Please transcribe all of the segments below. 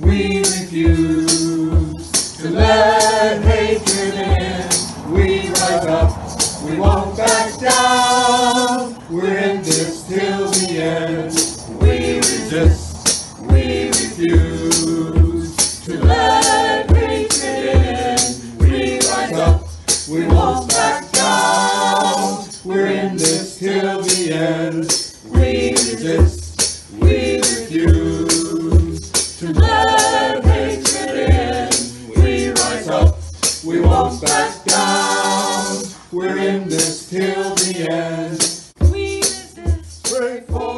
we refuse to let hatred in. We rise up, we won't back down. We're in this till the end. We resist, we refuse to let hatred in. We rise up, we won't back down. We're in this till the end. We resist, we refuse to let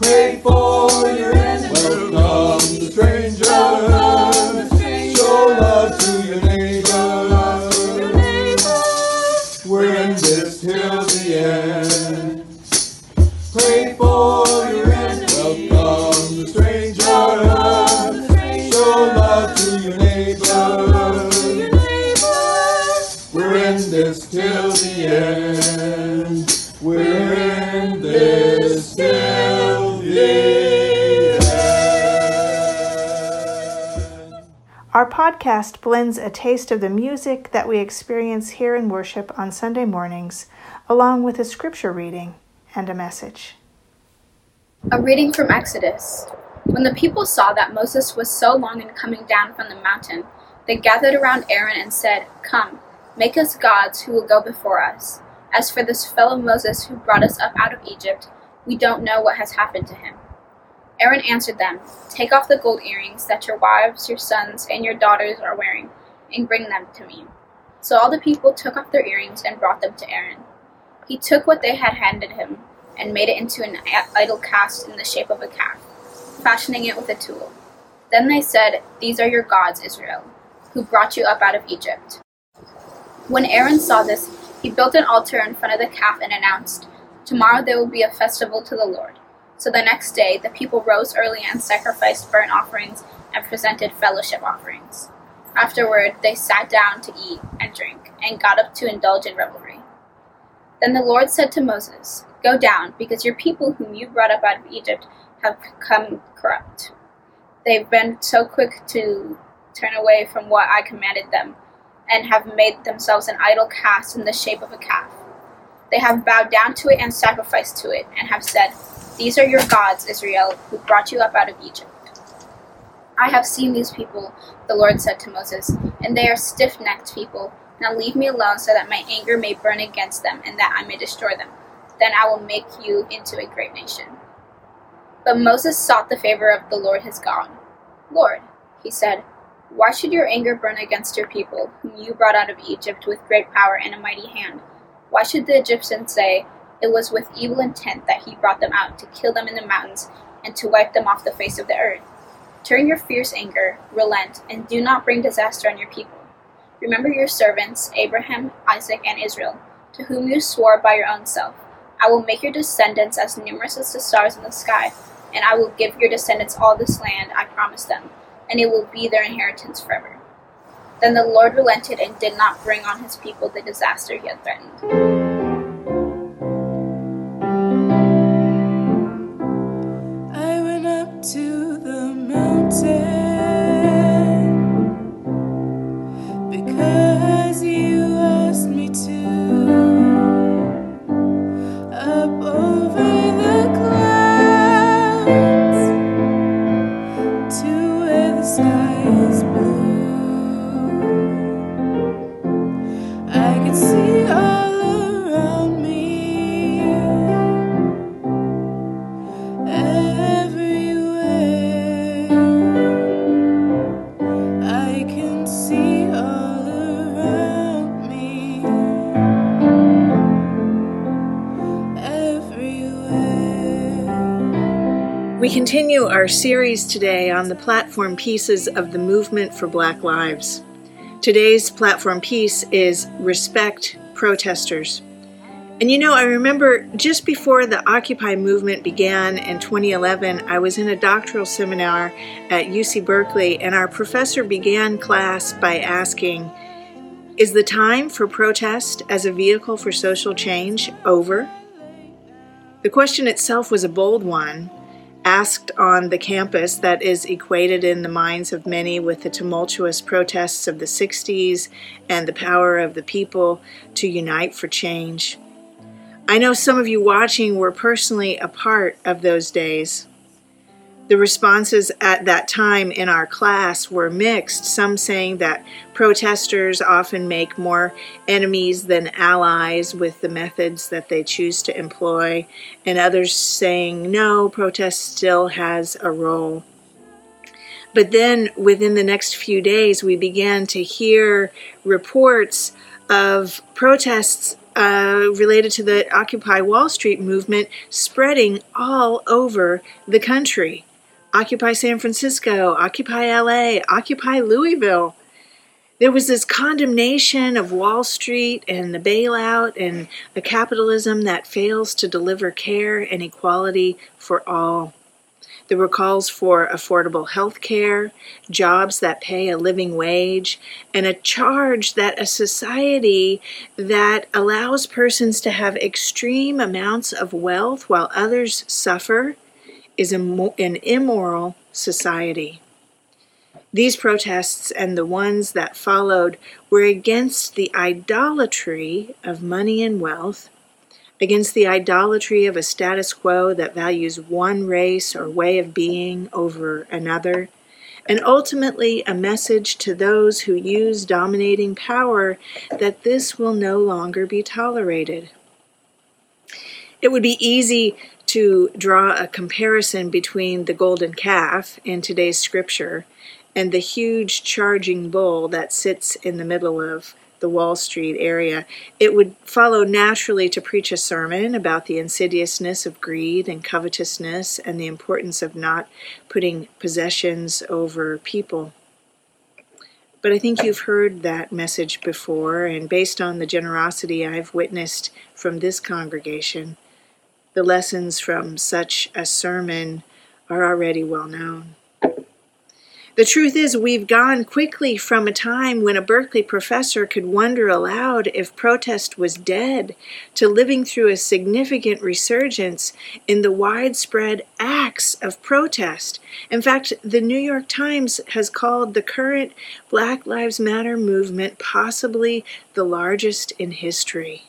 Pray for your enemies. Welcome the stranger. Our podcast blends a taste of the music that we experience here in worship on Sunday mornings, along with a scripture reading and a message. A reading from Exodus. When the people saw that Moses was so long in coming down from the mountain, they gathered around Aaron and said, Come, make us gods who will go before us. As for this fellow Moses who brought us up out of Egypt, we don't know what has happened to him. Aaron answered them, Take off the gold earrings that your wives, your sons, and your daughters are wearing, and bring them to me. So all the people took off their earrings and brought them to Aaron. He took what they had handed him and made it into an idol cast in the shape of a calf, fashioning it with a tool. Then they said, These are your gods, Israel, who brought you up out of Egypt. When Aaron saw this, he built an altar in front of the calf and announced, Tomorrow there will be a festival to the Lord. So the next day, the people rose early and sacrificed burnt offerings and presented fellowship offerings. Afterward, they sat down to eat and drink, and got up to indulge in revelry. Then the Lord said to Moses, Go down, because your people whom you brought up out of Egypt have become corrupt. They've been so quick to turn away from what I commanded them, and have made themselves an idol cast in the shape of a calf. They have bowed down to it and sacrificed to it, and have said, These are your gods, Israel, who brought you up out of Egypt. I have seen these people, the Lord said to Moses, and they are stiff necked people. Now leave me alone so that my anger may burn against them, and that I may destroy them. Then I will make you into a great nation. But Moses sought the favor of the Lord his God. Lord, he said, why should your anger burn against your people, whom you brought out of Egypt with great power and a mighty hand? Why should the Egyptians say, It was with evil intent that he brought them out, to kill them in the mountains, and to wipe them off the face of the earth? Turn your fierce anger, relent, and do not bring disaster on your people. Remember your servants, Abraham, Isaac, and Israel, to whom you swore by your own self. I will make your descendants as numerous as the stars in the sky, and I will give your descendants all this land I promised them, and it will be their inheritance forever. Then the Lord relented and did not bring on his people the disaster he had threatened. Our series today on the platform pieces of the movement for Black Lives. Today's platform piece is Respect Protesters. And you know, I remember just before the Occupy movement began in 2011, I was in a doctoral seminar at UC Berkeley, and our professor began class by asking, Is the time for protest as a vehicle for social change over? The question itself was a bold one, asked on the campus that is equated in the minds of many with the tumultuous protests of the 60s and the power of the people to unite for change. I know some of you watching were personally a part of those days. The responses at that time in our class were mixed, some saying that protesters often make more enemies than allies with the methods that they choose to employ, and others saying no, protest still has a role. But then within the next few days, we began to hear reports of protests uh, related to the Occupy Wall Street movement spreading all over the country. Occupy San Francisco, Occupy LA, Occupy Louisville. There was this condemnation of Wall Street and the bailout and a capitalism that fails to deliver care and equality for all. There were calls for affordable health care, jobs that pay a living wage, and a charge that a society that allows persons to have extreme amounts of wealth while others suffer is an immoral society. These protests and the ones that followed were against the idolatry of money and wealth, against the idolatry of a status quo that values one race or way of being over another, and ultimately a message to those who use dominating power that this will no longer be tolerated. It would be easy to draw a comparison between the golden calf in today's scripture and the huge charging bull that sits in the middle of the Wall Street area, it would follow naturally to preach a sermon about the insidiousness of greed and covetousness and the importance of not putting possessions over people. But I think you've heard that message before, and based on the generosity I've witnessed from this congregation, the lessons from such a sermon are already well known. The truth is, we've gone quickly from a time when a Berkeley professor could wonder aloud if protest was dead to living through a significant resurgence in the widespread acts of protest. In fact, the New York Times has called the current Black Lives Matter movement possibly the largest in history.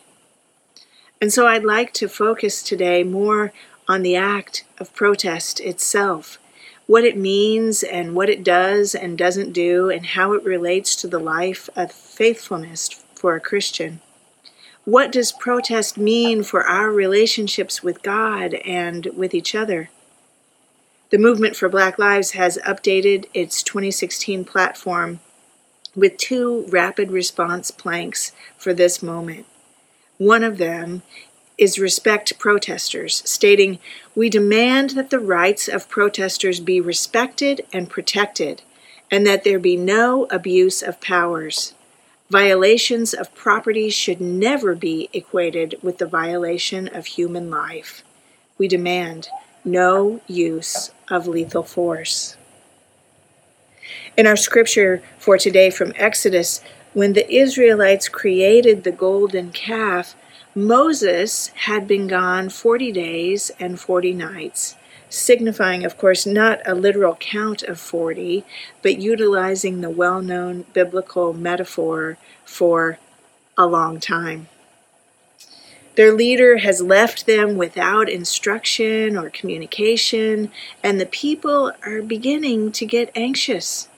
And so I'd like to focus today more on the act of protest itself, what it means and what it does and doesn't do, and how it relates to the life of faithfulness for a Christian. What does protest mean for our relationships with God and with each other? The Movement for Black Lives has updated its 2016 platform with two rapid response planks for this moment. One of them is respect protesters, stating, We demand that the rights of protesters be respected and protected, and that there be no abuse of powers. Violations of property should never be equated with the violation of human life. We demand no use of lethal force. In our scripture for today from Exodus, when the Israelites created the golden calf, Moses had been gone 40 days and 40 nights, signifying, of course, not a literal count of 40, but utilizing the well known biblical metaphor for a long time. Their leader has left them without instruction or communication, and the people are beginning to get anxious.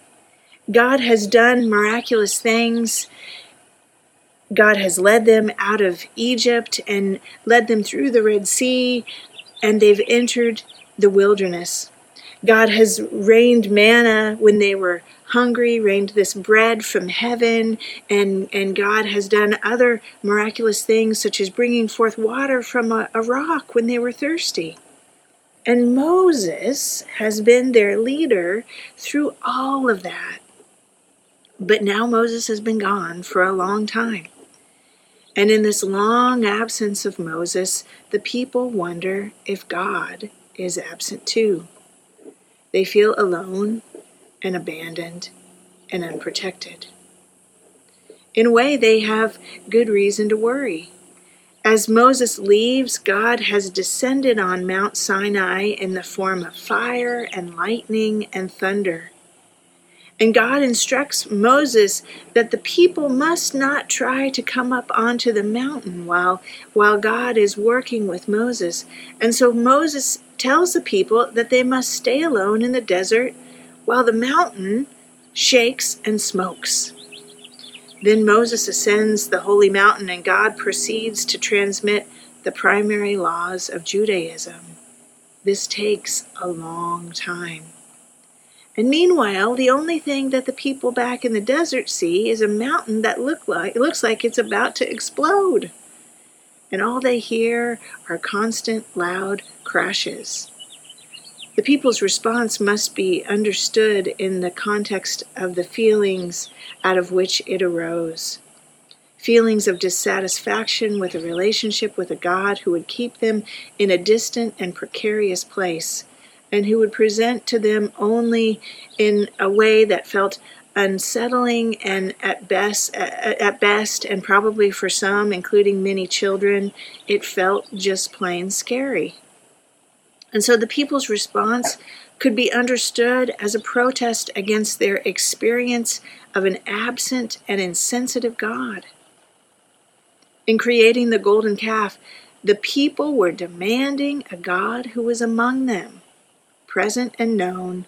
God has done miraculous things. God has led them out of Egypt and led them through the Red Sea, and they've entered the wilderness. God has rained manna when they were hungry, rained this bread from heaven, and, and God has done other miraculous things, such as bringing forth water from a, a rock when they were thirsty. And Moses has been their leader through all of that. But now Moses has been gone for a long time. And in this long absence of Moses, the people wonder if God is absent too. They feel alone and abandoned and unprotected. In a way, they have good reason to worry. As Moses leaves, God has descended on Mount Sinai in the form of fire and lightning and thunder. And God instructs Moses that the people must not try to come up onto the mountain while, while God is working with Moses. And so Moses tells the people that they must stay alone in the desert while the mountain shakes and smokes. Then Moses ascends the holy mountain, and God proceeds to transmit the primary laws of Judaism. This takes a long time. And meanwhile, the only thing that the people back in the desert see is a mountain that look like, looks like it's about to explode. And all they hear are constant loud crashes. The people's response must be understood in the context of the feelings out of which it arose. Feelings of dissatisfaction with a relationship with a God who would keep them in a distant and precarious place, and who would present to them only in a way that felt unsettling and at best at best and probably for some including many children it felt just plain scary and so the people's response could be understood as a protest against their experience of an absent and insensitive God. In creating the golden calf, the people were demanding a God who was among them, present and known,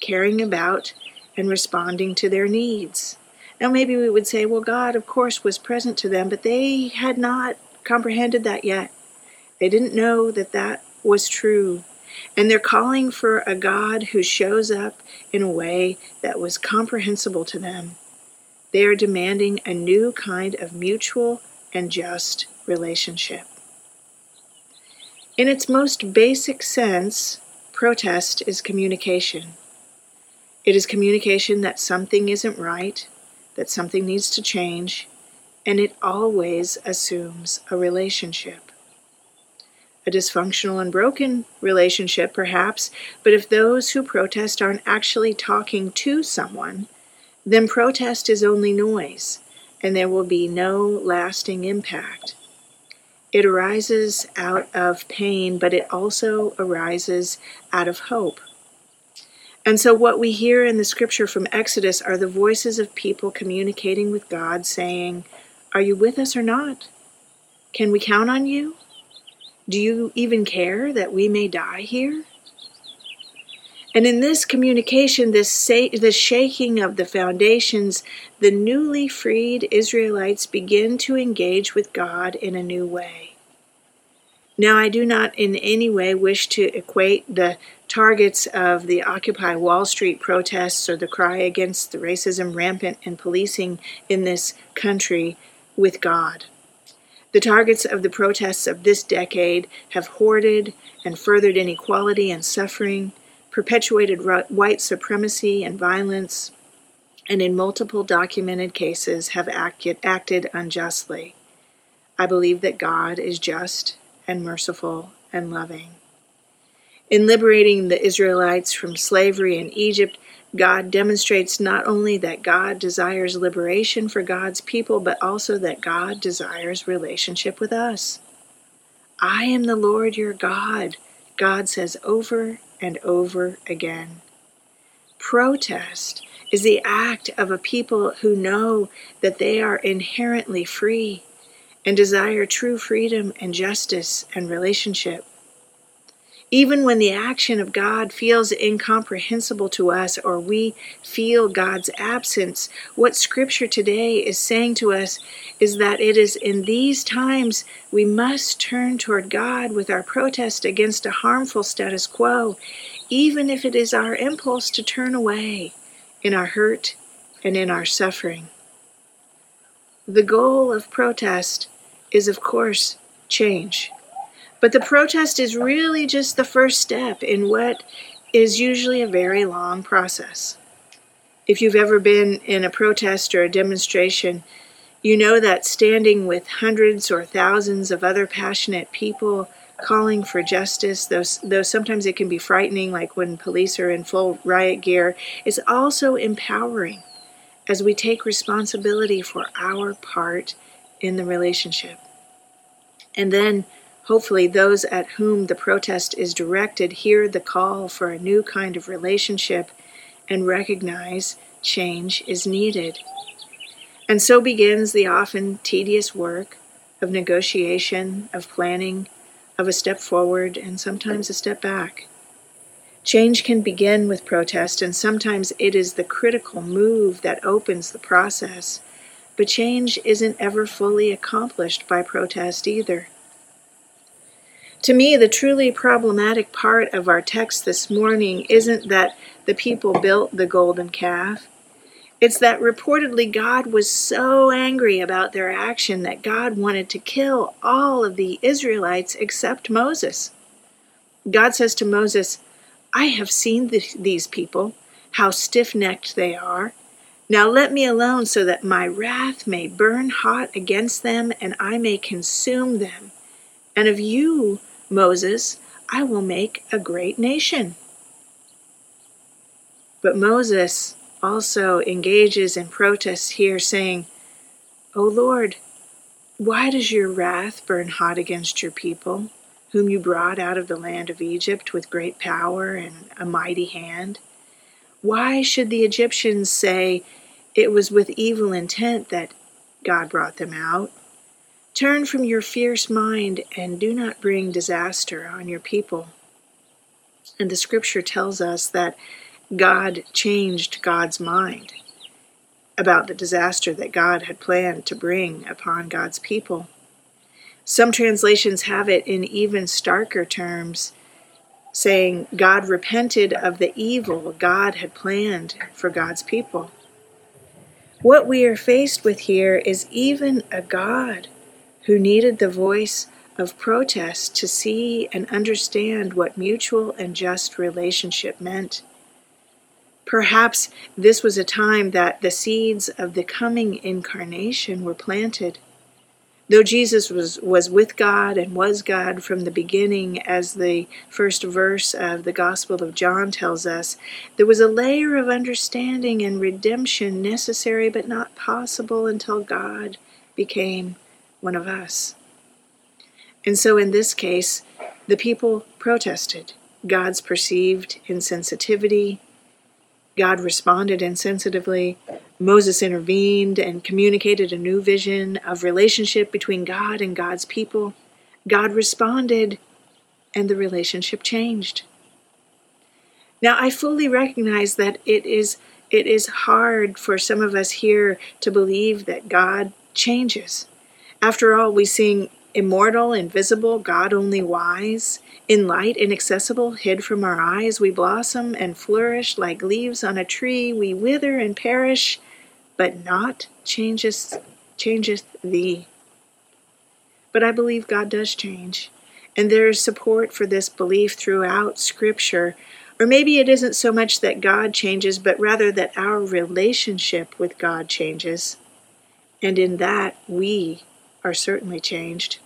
caring about and responding to their needs. Now, maybe we would say, well, God, of course, was present to them, but they had not comprehended that yet. They didn't know that that was true. And they're calling for a God who shows up in a way that was comprehensible to them. They are demanding a new kind of mutual and just relationship. In its most basic sense, protest is communication. It is communication that something isn't right, that something needs to change, and it always assumes a relationship a dysfunctional and broken relationship, perhaps, but if those who protest aren't actually talking to someone, then protest is only noise, and there will be no lasting impact. It arises out of pain, but it also arises out of hope. And so, what we hear in the scripture from Exodus are the voices of people communicating with God, saying, Are you with us or not? Can we count on you? Do you even care that we may die here? And in this communication, this, shaking of the foundations, the newly freed Israelites begin to engage with God in a new way. Now, I do not in any way wish to equate the targets of the Occupy Wall Street protests or the cry against the racism rampant in policing in this country with God. The targets of the protests of this decade have hoarded and furthered inequality and suffering, perpetuated white supremacy and violence, and in multiple documented cases have acted, acted unjustly. I believe that God is just and merciful and loving. In liberating the Israelites from slavery in Egypt, God demonstrates not only that God desires liberation for God's people, but also that God desires relationship with us. I am the Lord your God, God says over and over again. Protest is the act of a people who know that they are inherently free and desire true freedom and justice and relationship. Even when the action of God feels incomprehensible to us or we feel God's absence, what Scripture today is saying to us is that it is in these times we must turn toward God with our protest against a harmful status quo, even if it is our impulse to turn away in our hurt and in our suffering. The goal of protest is, of course, change But the protest is really just the first step in what is usually a very long process. If you've ever been in a protest or a demonstration, you know that standing with hundreds or thousands of other passionate people calling for justice, though, though sometimes it can be frightening, like when police are in full riot gear, is also empowering as we take responsibility for our part in the relationship. And then, hopefully, those at whom the protest is directed hear the call for a new kind of relationship and recognize change is needed. And so begins the often tedious work of negotiation, of planning, of a step forward, and sometimes a step back. Change can begin with protest, and sometimes it is the critical move that opens the process. But change isn't ever fully accomplished by protest either. To me, the truly problematic part of our text this morning isn't that the people built the golden calf. It's that reportedly God was so angry about their action that God wanted to kill all of the Israelites except Moses. God says to Moses, I have seen the, these people, how stiff necked they are. Now let me alone so that my wrath may burn hot against them and I may consume them. And of you, Moses, I will make a great nation. But Moses also engages in protests here, saying, O Lord, why does your wrath burn hot against your people? whom you brought out of the land of Egypt with great power and a mighty hand? Why should the Egyptians say it was with evil intent that God brought them out? Turn from your fierce mind and do not bring disaster on your people. And the scripture tells us that God changed God's mind about the disaster that God had planned to bring upon God's people. Some translations have it in even starker terms, saying God repented of the evil God had planned for God's people. What we are faced with here is even a God who needed the voice of protest to see and understand what mutual and just relationship meant. Perhaps this was a time that the seeds of the coming incarnation were planted. Though Jesus was, was with God and was God from the beginning, as the first verse of the Gospel of John tells us, there was a layer of understanding and redemption necessary but not possible until God became one of us. And so in this case, the people protested God's perceived insensitivity, God responded insensitively. Moses intervened and communicated a new vision of relationship between God and God's people. God responded, and the relationship changed. Now, I fully recognize that it is it is hard for some of us here to believe that God changes. After all, we sing immortal, invisible, God only wise. In light, inaccessible, hid from our eyes, we blossom and flourish like leaves on a tree. We wither and perish, but not changeth, changeth thee. But I believe God does change, and there is support for this belief throughout Scripture. Or maybe it isn't so much that God changes, but rather that our relationship with God changes. And in that, we are certainly changed.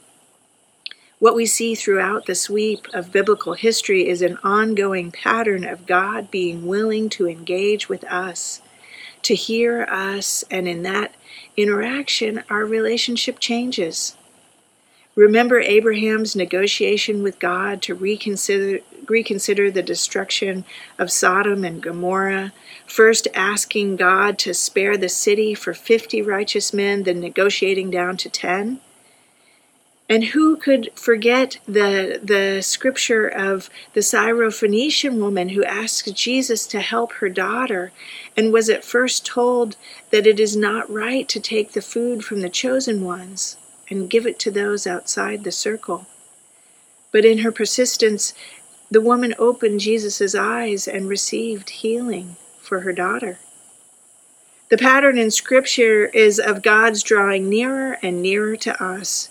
What we see throughout the sweep of biblical history is an ongoing pattern of God being willing to engage with us, to hear us, and in that interaction, our relationship changes. Remember Abraham's negotiation with God to reconsider, reconsider the destruction of Sodom and Gomorrah, first asking God to spare the city for 50 righteous men, then negotiating down to 10? And who could forget the, the scripture of the Syrophoenician woman who asked Jesus to help her daughter and was at first told that it is not right to take the food from the chosen ones and give it to those outside the circle? But in her persistence, the woman opened Jesus' eyes and received healing for her daughter. The pattern in Scripture is of God's drawing nearer and nearer to us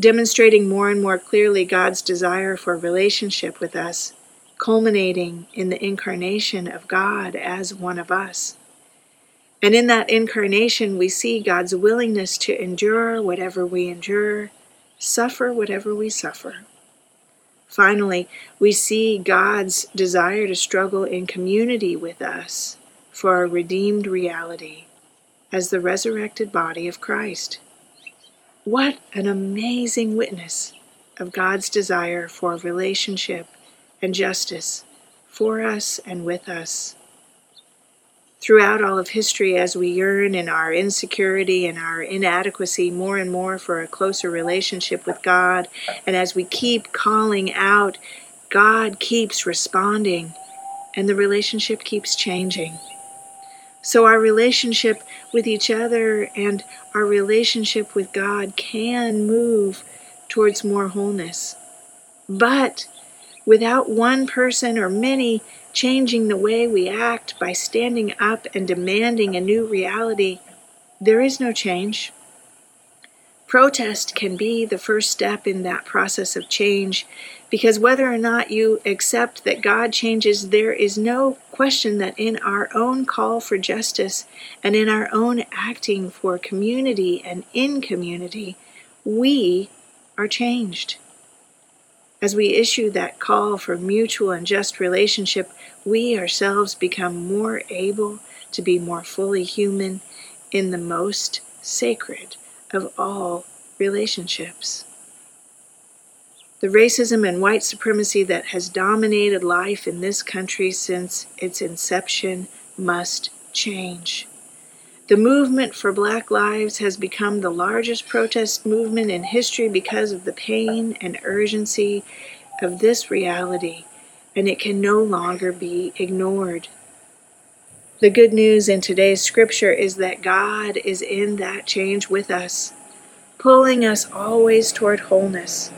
demonstrating more and more clearly God's desire for relationship with us, culminating in the incarnation of God as one of us. And in that incarnation, we see God's willingness to endure whatever we endure, suffer whatever we suffer. Finally, we see God's desire to struggle in community with us for our redeemed reality as the resurrected body of Christ. What an amazing witness of God's desire for relationship and justice for us and with us throughout all of history as we yearn in our insecurity and our inadequacy more and more for a closer relationship with God, and as we keep calling out, God keeps responding, and the relationship keeps changing. So, our relationship with each other and our relationship with God can move towards more wholeness. But without one person or many changing the way we act by standing up and demanding a new reality, there is no change. Protest can be the first step in that process of change because whether or not you accept that God changes, there is no question that in our own call for justice and in our own acting for community and in community, we are changed. As we issue that call for mutual and just relationship, we ourselves become more able to be more fully human in the most sacred of all relationships. The racism and white supremacy that has dominated life in this country since its inception must change. The movement for Black Lives has become the largest protest movement in history because of the pain and urgency of this reality, and it can no longer be ignored. The good news in today's scripture is that God is in that change with us, pulling us always toward wholeness.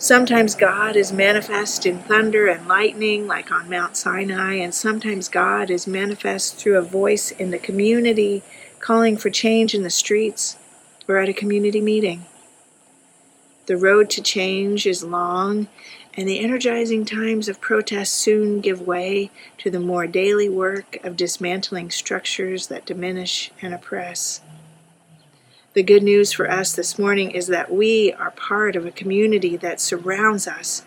Sometimes God is manifest in thunder and lightning, like on Mount Sinai, and sometimes God is manifest through a voice in the community calling for change in the streets or at a community meeting. The road to change is long, and the energizing times of protest soon give way to the more daily work of dismantling structures that diminish and oppress. The good news for us this morning is that we are part of a community that surrounds us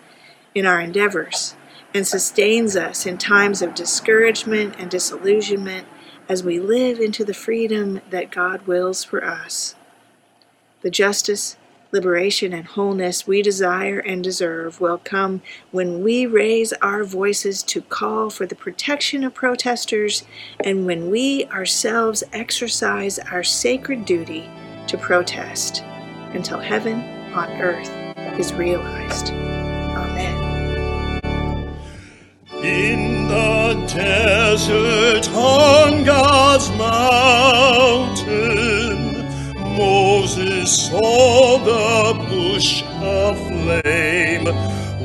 in our endeavors and sustains us in times of discouragement and disillusionment as we live into the freedom that God wills for us. The justice, liberation, and wholeness we desire and deserve will come when we raise our voices to call for the protection of protesters and when we ourselves exercise our sacred duty to protest until heaven on earth is realized. Amen. In the desert on God's mountain, Moses saw the bush aflame,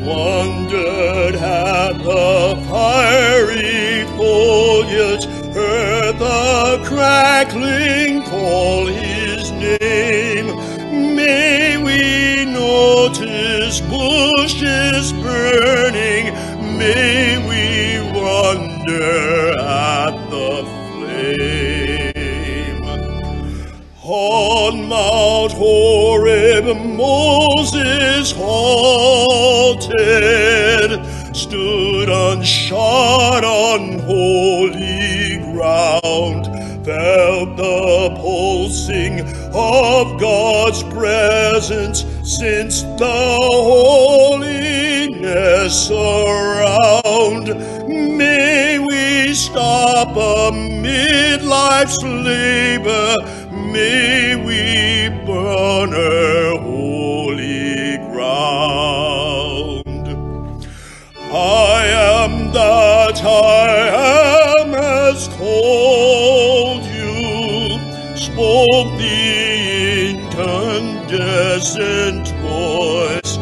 wondered at the fiery foliage, heard the crackling call name. May we notice bushes burning. May we wonder at the flame. On Mount Horeb, Moses halted, stood unshod on holy ground felt the pulsing of God's presence since the holiness around. May we stop amid life's labor. May we burn incandescent voice.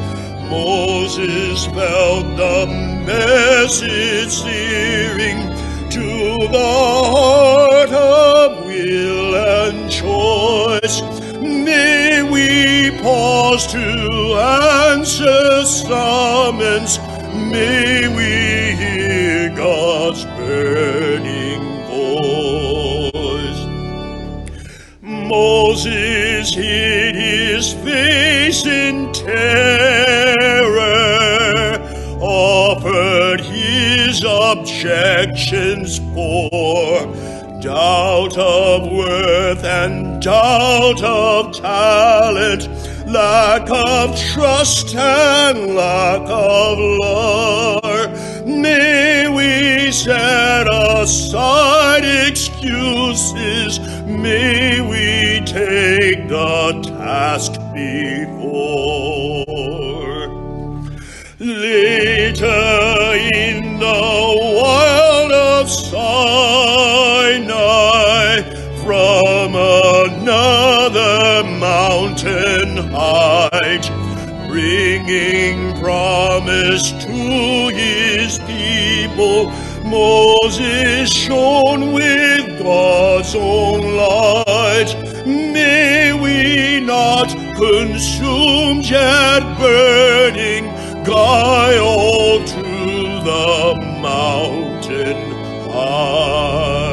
Moses felt the message searing to the heart of will and choice. May we pause to answer summons. May we hear God's burning Moses hid his face in terror, offered his objections for doubt of worth and doubt of talent, lack of trust and lack of love. May we set aside excuses, may we take the task before. Later in the wild of Sinai, from another mountain height, bringing promise to his people, Moses shone with God's own light. Not consume yet burning guile to the mountain height.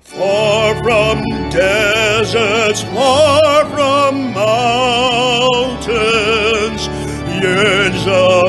Far from deserts, far from mountains, yearns a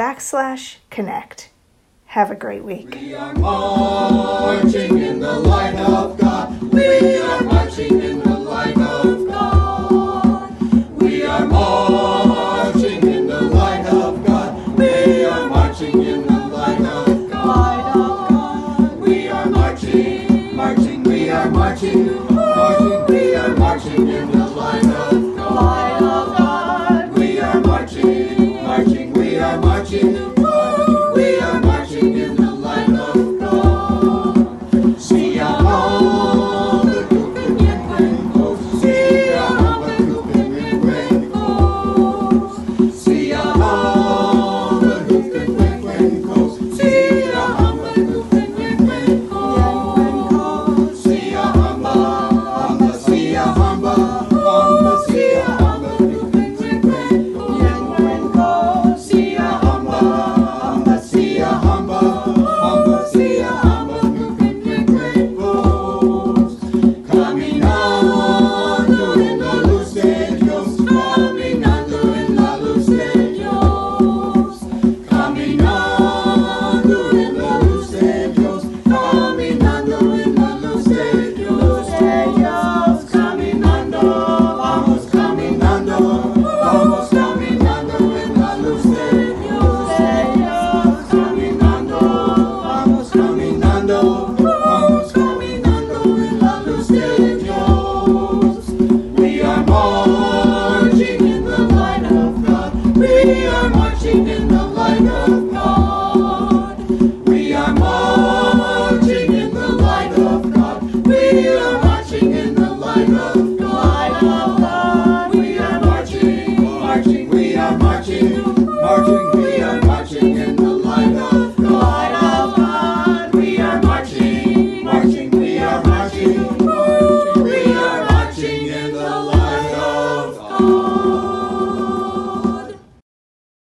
backslash connect. Have a great week. We are marching in the light of God. We are marching in the light of God. We are marching in the light of God. We are marching in the light of God. We are marching, marching, we are marching, marching, we are marching in the